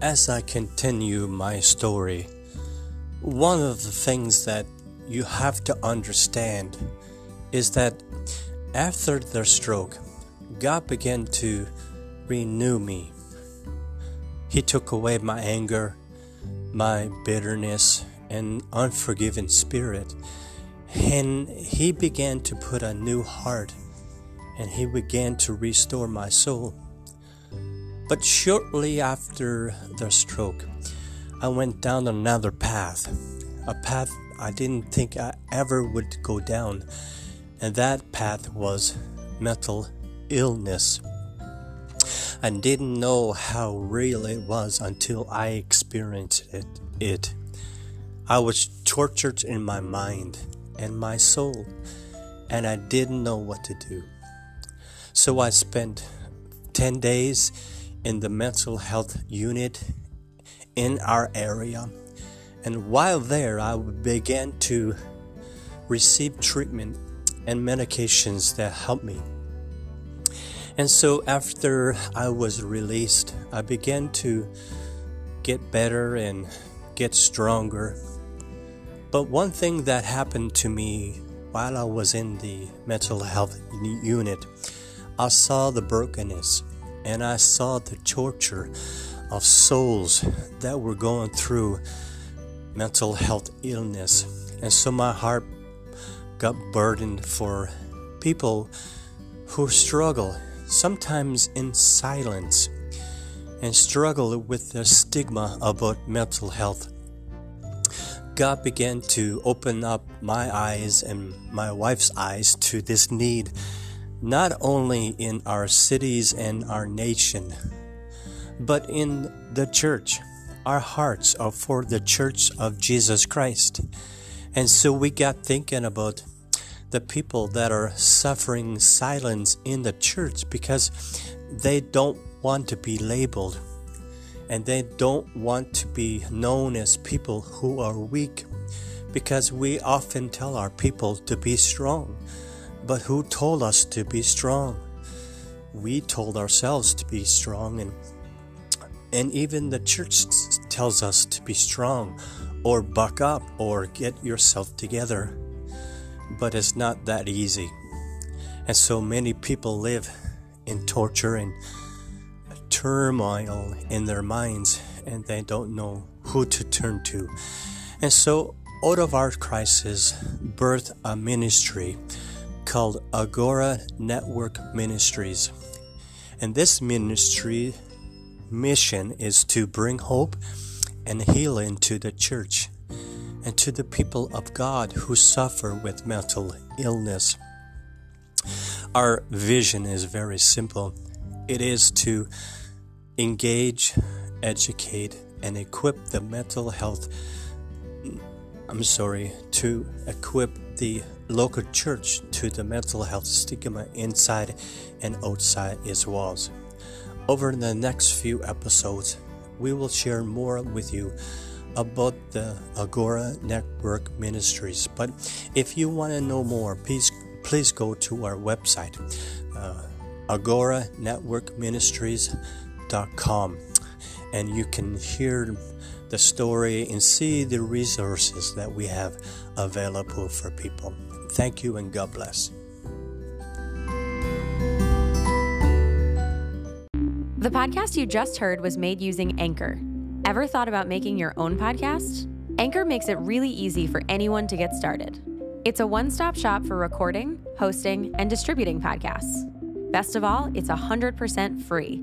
as I continue my story, one of the things that you have to understand is that after the stroke, God began to renew me. He took away my anger, my bitterness, and unforgiving spirit, and He began to put a new heart, and He began to restore my soul. But shortly after the stroke, I went down another path, a path I didn't think I ever would go down, and that path was mental illness. I didn't know how real it was until I experienced it. it. I was tortured in my mind and my soul, and I didn't know what to do. So I spent 10 days in the mental health unit in our area. And while there, I began to receive treatment and medications that helped me. And so, after I was released, I began to get better and get stronger. But one thing that happened to me while I was in the mental health unit, I saw the brokenness and I saw the torture of souls that were going through mental health illness. And so my heart got burdened for people who struggle, sometimes in silence, and struggle with the stigma about mental health. God began to open up my eyes and my wife's eyes to this need not only in our cities and our nation, but in the church. Our hearts are for the church of Jesus Christ. And so we got thinking about the people that are suffering silence in the church because they don't want to be labeled and they don't want to be known as people who are weak because we often tell our people to be strong. But who told us to be strong? We told ourselves to be strong and and even the church tells us to be strong or buck up or get yourself together. But it's not that easy. And so many people live in torture and turmoil in their minds and they don't know who to turn to. And so out of our crisis birth a ministry called Agora Network Ministries. And this ministry mission is to bring hope and healing to the church and to the people of God who suffer with mental illness. Our vision is very simple it is to engage, educate, and equip the mental health. I'm sorry, to equip the local church to the mental health stigma inside and outside its walls. Over the next few episodes, we will share more with you about the Agora Network Ministries. But if you want to know more, please please go to our website, uh, agoranetworkministries.com, and you can hear the story and see the resources that we have available for people. Thank you and God bless. The podcast you just heard was made using Anchor. Ever thought about making your own podcast? Anchor makes it really easy for anyone to get started. It's a one stop shop for recording, hosting, and distributing podcasts. Best of all, it's 100% free.